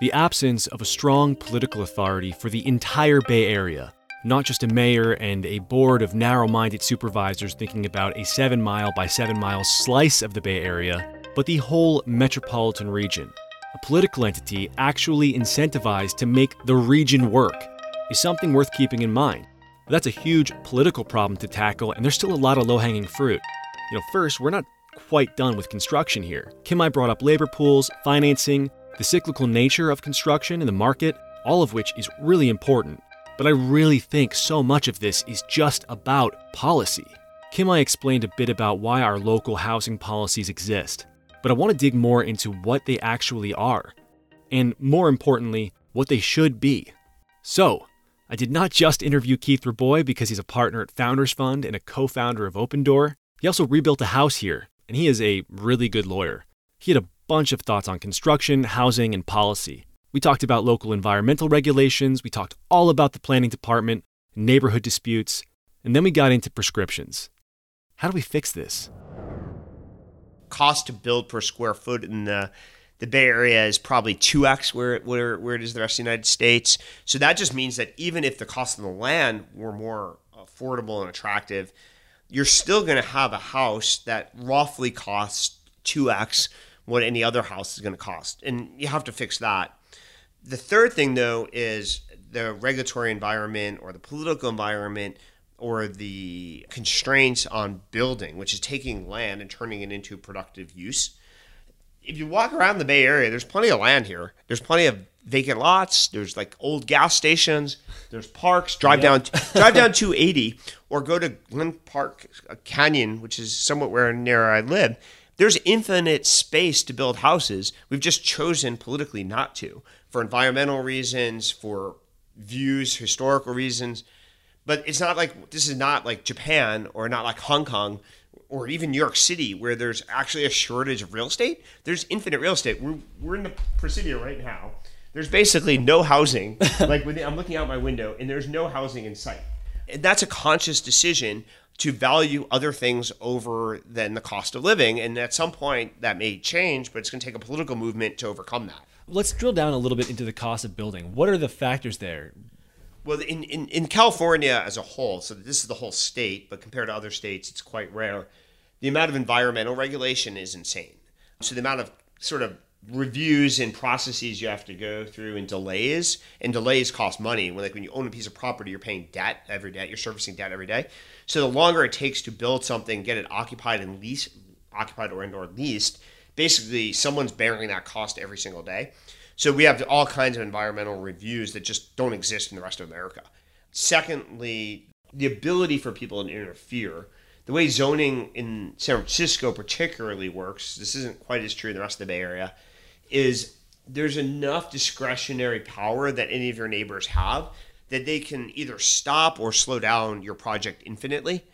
The absence of a strong political authority for the entire Bay Area, not just a mayor and a board of narrow minded supervisors thinking about a 7 mile by 7 mile slice of the Bay Area, but the whole metropolitan region. A political entity actually incentivized to make the region work is something worth keeping in mind. That's a huge political problem to tackle, and there's still a lot of low hanging fruit. You know, first, we're not quite done with construction here. Kim-Mai brought up labor pools, financing, the cyclical nature of construction and the market, all of which is really important. But I really think so much of this is just about policy. Kim-Mai explained a bit about why our local housing policies exist, but I want to dig more into what they actually are, and more importantly, what they should be. So, I did not just interview Keith Rabois because he's a partner at Founders Fund and a co founder of Opendoor. He also rebuilt a house here, and he is a really good lawyer. He had a bunch of thoughts on construction, housing, and policy. We talked about local environmental regulations, we talked all about the planning department, neighborhood disputes, and then we got into prescriptions. How do we fix this? cost to build per square foot in the the Bay Area is probably 2x where where, where it is the rest of the United States. So that just means that even if the cost of the land were more affordable and attractive, you're still going to have a house that roughly costs 2x what any other house is going to cost. And you have to fix that. The third thing, though, is the regulatory environment or the political environment or the constraints on building, which is taking land and turning it into productive use. If you walk around the Bay Area, there's plenty of land here. There's plenty of vacant lots. There's like old gas stations. There's parks. Drive down, drive down 280, or go to Glen Park uh, Canyon, which is somewhat where near I live. There's infinite space to build houses. We've just chosen politically not to, for environmental reasons, for views, historical reasons. But it's not like this is not like Japan or not like Hong Kong or even New York City where there's actually a shortage of real estate. There's infinite real estate. We're, we're in the Presidio right now. There's basically no housing. like when I'm looking out my window and there's no housing in sight. And that's a conscious decision to value other things over than the cost of living. And at some point that may change, but it's going to take a political movement to overcome that. Let's drill down a little bit into the cost of building. What are the factors there? Well, in, in, in California as a whole, so this is the whole state, but compared to other states, it's quite rare. The amount of environmental regulation is insane. So the amount of sort of reviews and processes you have to go through and delays, and delays cost money. When like when you own a piece of property, you're paying debt every day. You're servicing debt every day. So the longer it takes to build something, get it occupied and lease, occupied or and or leased, basically someone's bearing that cost every single day. So we have all kinds of environmental reviews that just don't exist in the rest of America. Secondly, the ability for people to interfere. The way zoning in San Francisco particularly works, this isn't quite as true in the rest of the Bay Area, is there's enough discretionary power that any of your neighbors have that they can either stop or slow down your project infinitely.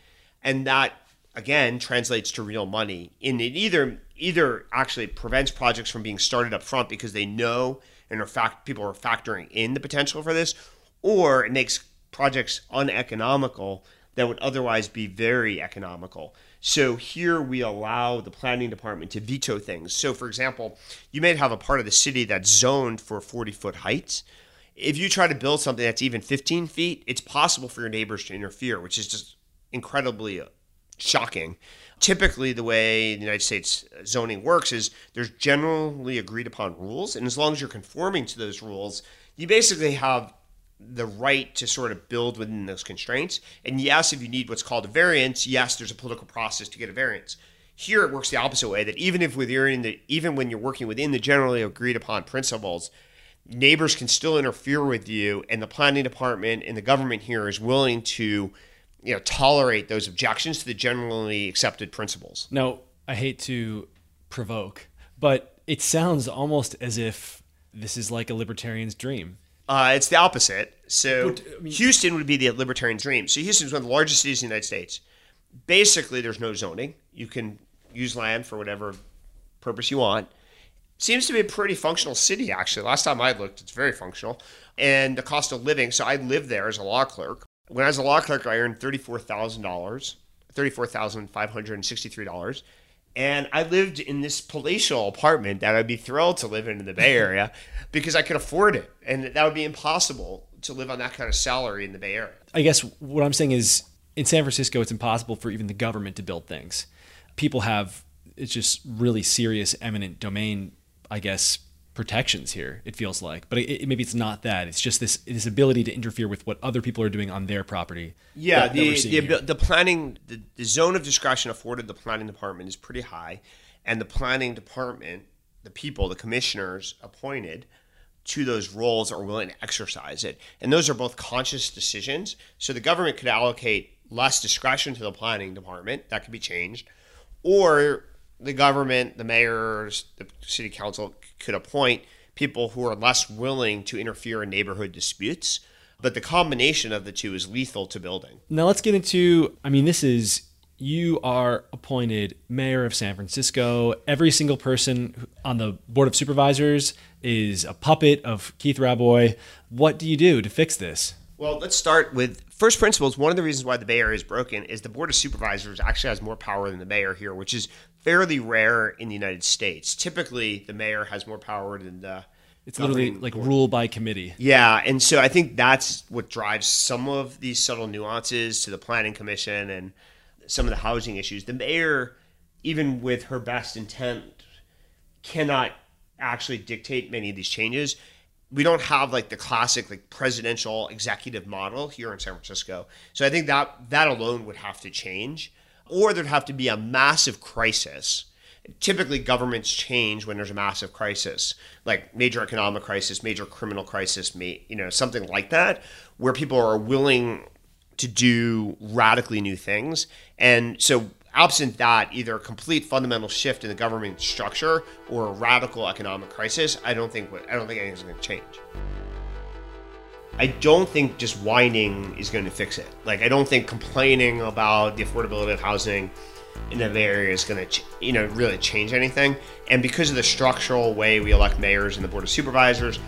And that again translates to real money. And it either either actually prevents projects from being started up front because they know and are fact people are factoring in the potential for this, or it makes projects uneconomical that would otherwise be very economical. So here we allow the planning department to veto things. So, for example, you may have a part of the city that's zoned for 40 foot heights. If you try to build something that's even 15 feet, it's possible for your neighbors to interfere, which is just incredibly shocking. Typically, the way the United States zoning works is there's generally agreed upon rules, and as long as you're conforming to those rules, you basically have the right to sort of build within those constraints. And yes, if you need what's called a variance, yes, there's a political process to get a variance. Here it works the opposite way that even if with in the even when you're working within the generally agreed upon principles, neighbors can still interfere with you and the planning department and the government here is willing to you know tolerate those objections to the generally accepted principles. Now, I hate to provoke, but it sounds almost as if this is like a libertarian's dream. Uh, it's the opposite. So but, I mean, Houston would be the libertarian dream. So Houston is one of the largest cities in the United States. Basically, there's no zoning. You can use land for whatever purpose you want. Seems to be a pretty functional city, actually. Last time I looked, it's very functional. And the cost of living. So I lived there as a law clerk. When I was a law clerk, I earned thirty-four thousand dollars, thirty-four thousand five hundred and sixty-three dollars and I lived in this palatial apartment that I'd be thrilled to live in in the Bay Area because I could afford it. And that would be impossible to live on that kind of salary in the Bay Area. I guess what I'm saying is in San Francisco, it's impossible for even the government to build things. People have, it's just really serious eminent domain, I guess, protections here. It feels like, but it, it, maybe it's not that. It's just this this ability to interfere with what other people are doing on their property. Yeah, that, the that the, the, planning, the, the zone of discretion afforded the planning department is pretty high, and the planning department, the people, the commissioners appointed to those roles are willing to exercise it, and those are both conscious decisions. So the government could allocate less discretion to the planning department. That could be changed, or the government, the mayors, the city council could appoint people who are less willing to interfere in neighborhood disputes. But the combination of the two is lethal to building. Now let's get into I mean, this is you are appointed mayor of San Francisco. Every single person on the board of supervisors is a puppet of Keith Rabois. What do you do to fix this? Well, let's start with first principles. One of the reasons why the Bay Area is broken is the Board of Supervisors actually has more power than the mayor here, which is fairly rare in the United States. Typically, the mayor has more power than the it's literally like board. rule by committee. Yeah, and so I think that's what drives some of these subtle nuances to the planning commission and some of the housing issues. The mayor, even with her best intent, cannot actually dictate many of these changes we don't have like the classic like presidential executive model here in San Francisco. So I think that that alone would have to change, or there'd have to be a massive crisis. Typically, governments change when there's a massive crisis, like major economic crisis, major criminal crisis, you know, something like that, where people are willing to do radically new things. And so absent that, either a complete fundamental shift in the government structure or a radical economic crisis, I don't think I don't think anything's going to change. I don't think just whining is going to fix it. Like I don't think complaining about the affordability of housing in the Bay area is going to, you know, really change anything. And because of the structural way we elect mayors and the board of supervisors,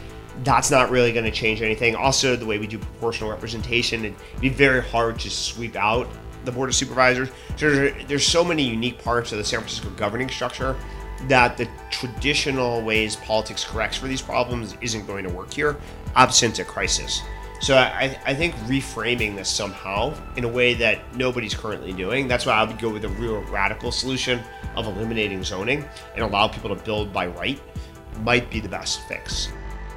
that's not really going to change anything. Also, the way we do proportional representation, it'd be very hard to sweep out the board of supervisors. So there's, there's so many unique parts of the San Francisco governing structure that the traditional ways politics corrects for these problems isn't going to work here, absent a crisis. So I, I think reframing this somehow in a way that nobody's currently doing. That's why I would go with a real radical solution of eliminating zoning and allow people to build by right might be the best fix.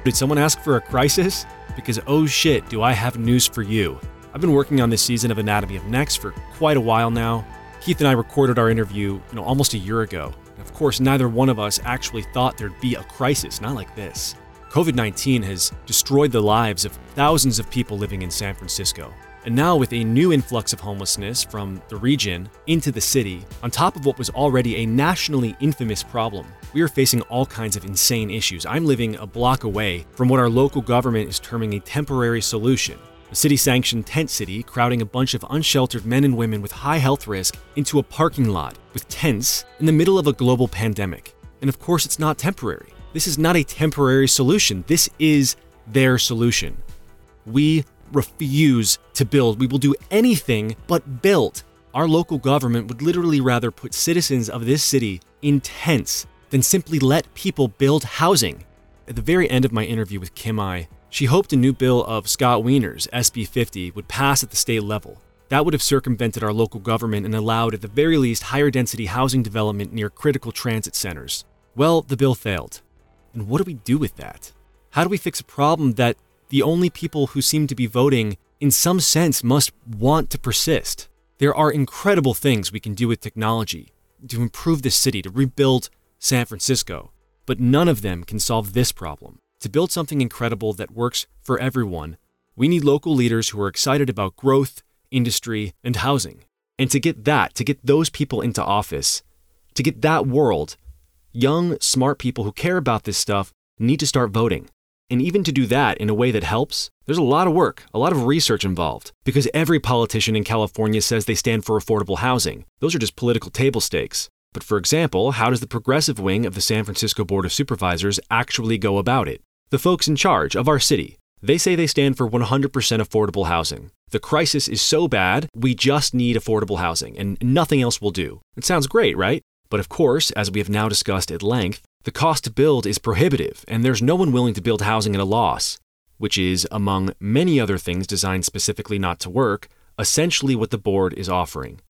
Did someone ask for a crisis? Because oh shit, do I have news for you. I've been working on this season of Anatomy of Next for quite a while now. Keith and I recorded our interview, you know, almost a year ago. Of course, neither one of us actually thought there'd be a crisis, not like this. COVID 19 has destroyed the lives of thousands of people living in San Francisco. And now, with a new influx of homelessness from the region into the city, on top of what was already a nationally infamous problem, we are facing all kinds of insane issues. I'm living a block away from what our local government is terming a temporary solution a city sanctioned tent city crowding a bunch of unsheltered men and women with high health risk into a parking lot with tents in the middle of a global pandemic. And of course, it's not temporary. This is not a temporary solution. This is their solution. We refuse to build. We will do anything but build. Our local government would literally rather put citizens of this city in tents than simply let people build housing. At the very end of my interview with Kim-Mai, she hoped a new bill of Scott Wiener's, SB 50, would pass at the state level. That would have circumvented our local government and allowed, at the very least, higher density housing development near critical transit centers. Well, the bill failed. And what do we do with that? How do we fix a problem that the only people who seem to be voting, in some sense, must want to persist? There are incredible things we can do with technology to improve this city, to rebuild San Francisco, but none of them can solve this problem. To build something incredible that works for everyone, we need local leaders who are excited about growth, industry, and housing. And to get that, to get those people into office, to get that world, young, smart people who care about this stuff need to start voting. And even to do that in a way that helps, there's a lot of work, a lot of research involved, because every politician in California says they stand for affordable housing. Those are just political table stakes. But for example, how does the progressive wing of the San Francisco Board of Supervisors actually go about it? The folks in charge of our city, they say they stand for 100% affordable housing. The crisis is so bad, we just need affordable housing, and nothing else will do. It sounds great, right? But of course, as we have now discussed at length, the cost to build is prohibitive, and there's no one willing to build housing at a loss, which is, among many other things designed specifically not to work, essentially what the board is offering.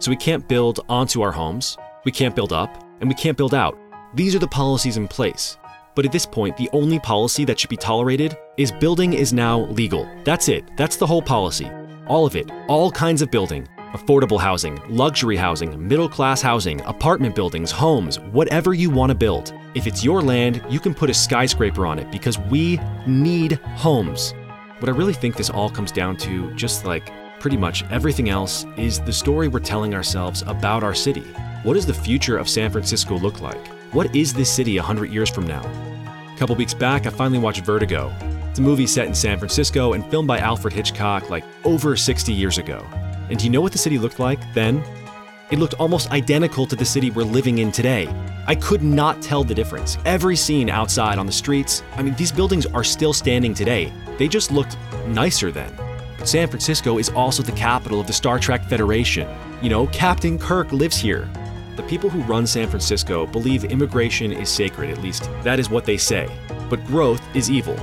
So we can't build onto our homes, we can't build up, and we can't build out. These are the policies in place. But at this point, the only policy that should be tolerated is building is now legal. That's it. That's the whole policy. All of it. All kinds of building. Affordable housing, luxury housing, middle class housing, apartment buildings, homes, whatever you want to build. If it's your land, you can put a skyscraper on it because we need homes. What I really think this all comes down to, just like pretty much everything else, is the story we're telling ourselves about our city. What does the future of San Francisco look like? What is this city 100 years from now? A couple weeks back, I finally watched Vertigo. It's a movie set in San Francisco and filmed by Alfred Hitchcock like over 60 years ago. And do you know what the city looked like then? It looked almost identical to the city we're living in today. I could not tell the difference. Every scene outside on the streets, I mean, these buildings are still standing today. They just looked nicer then. But San Francisco is also the capital of the Star Trek Federation. You know, Captain Kirk lives here. The people who run San Francisco believe immigration is sacred, at least that is what they say. But growth is evil.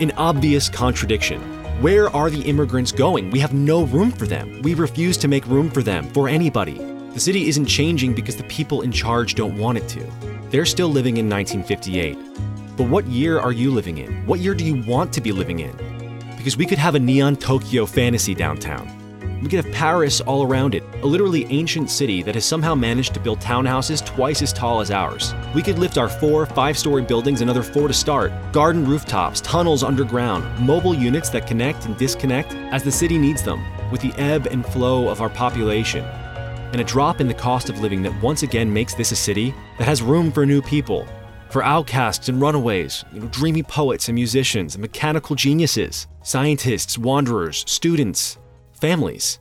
An obvious contradiction. Where are the immigrants going? We have no room for them. We refuse to make room for them, for anybody. The city isn't changing because the people in charge don't want it to. They're still living in 1958. But what year are you living in? What year do you want to be living in? Because we could have a neon Tokyo fantasy downtown. We could have Paris all around it, a literally ancient city that has somehow managed to build townhouses twice as tall as ours. We could lift our four, five story buildings another four to start, garden rooftops, tunnels underground, mobile units that connect and disconnect as the city needs them, with the ebb and flow of our population. And a drop in the cost of living that once again makes this a city that has room for new people, for outcasts and runaways, you know, dreamy poets and musicians, and mechanical geniuses, scientists, wanderers, students, families.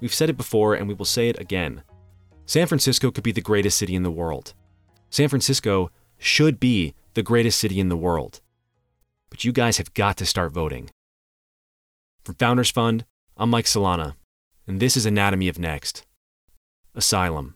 We've said it before and we will say it again. San Francisco could be the greatest city in the world. San Francisco should be the greatest city in the world. But you guys have got to start voting. From Founders Fund, I'm Mike Solana, and this is Anatomy of Next Asylum.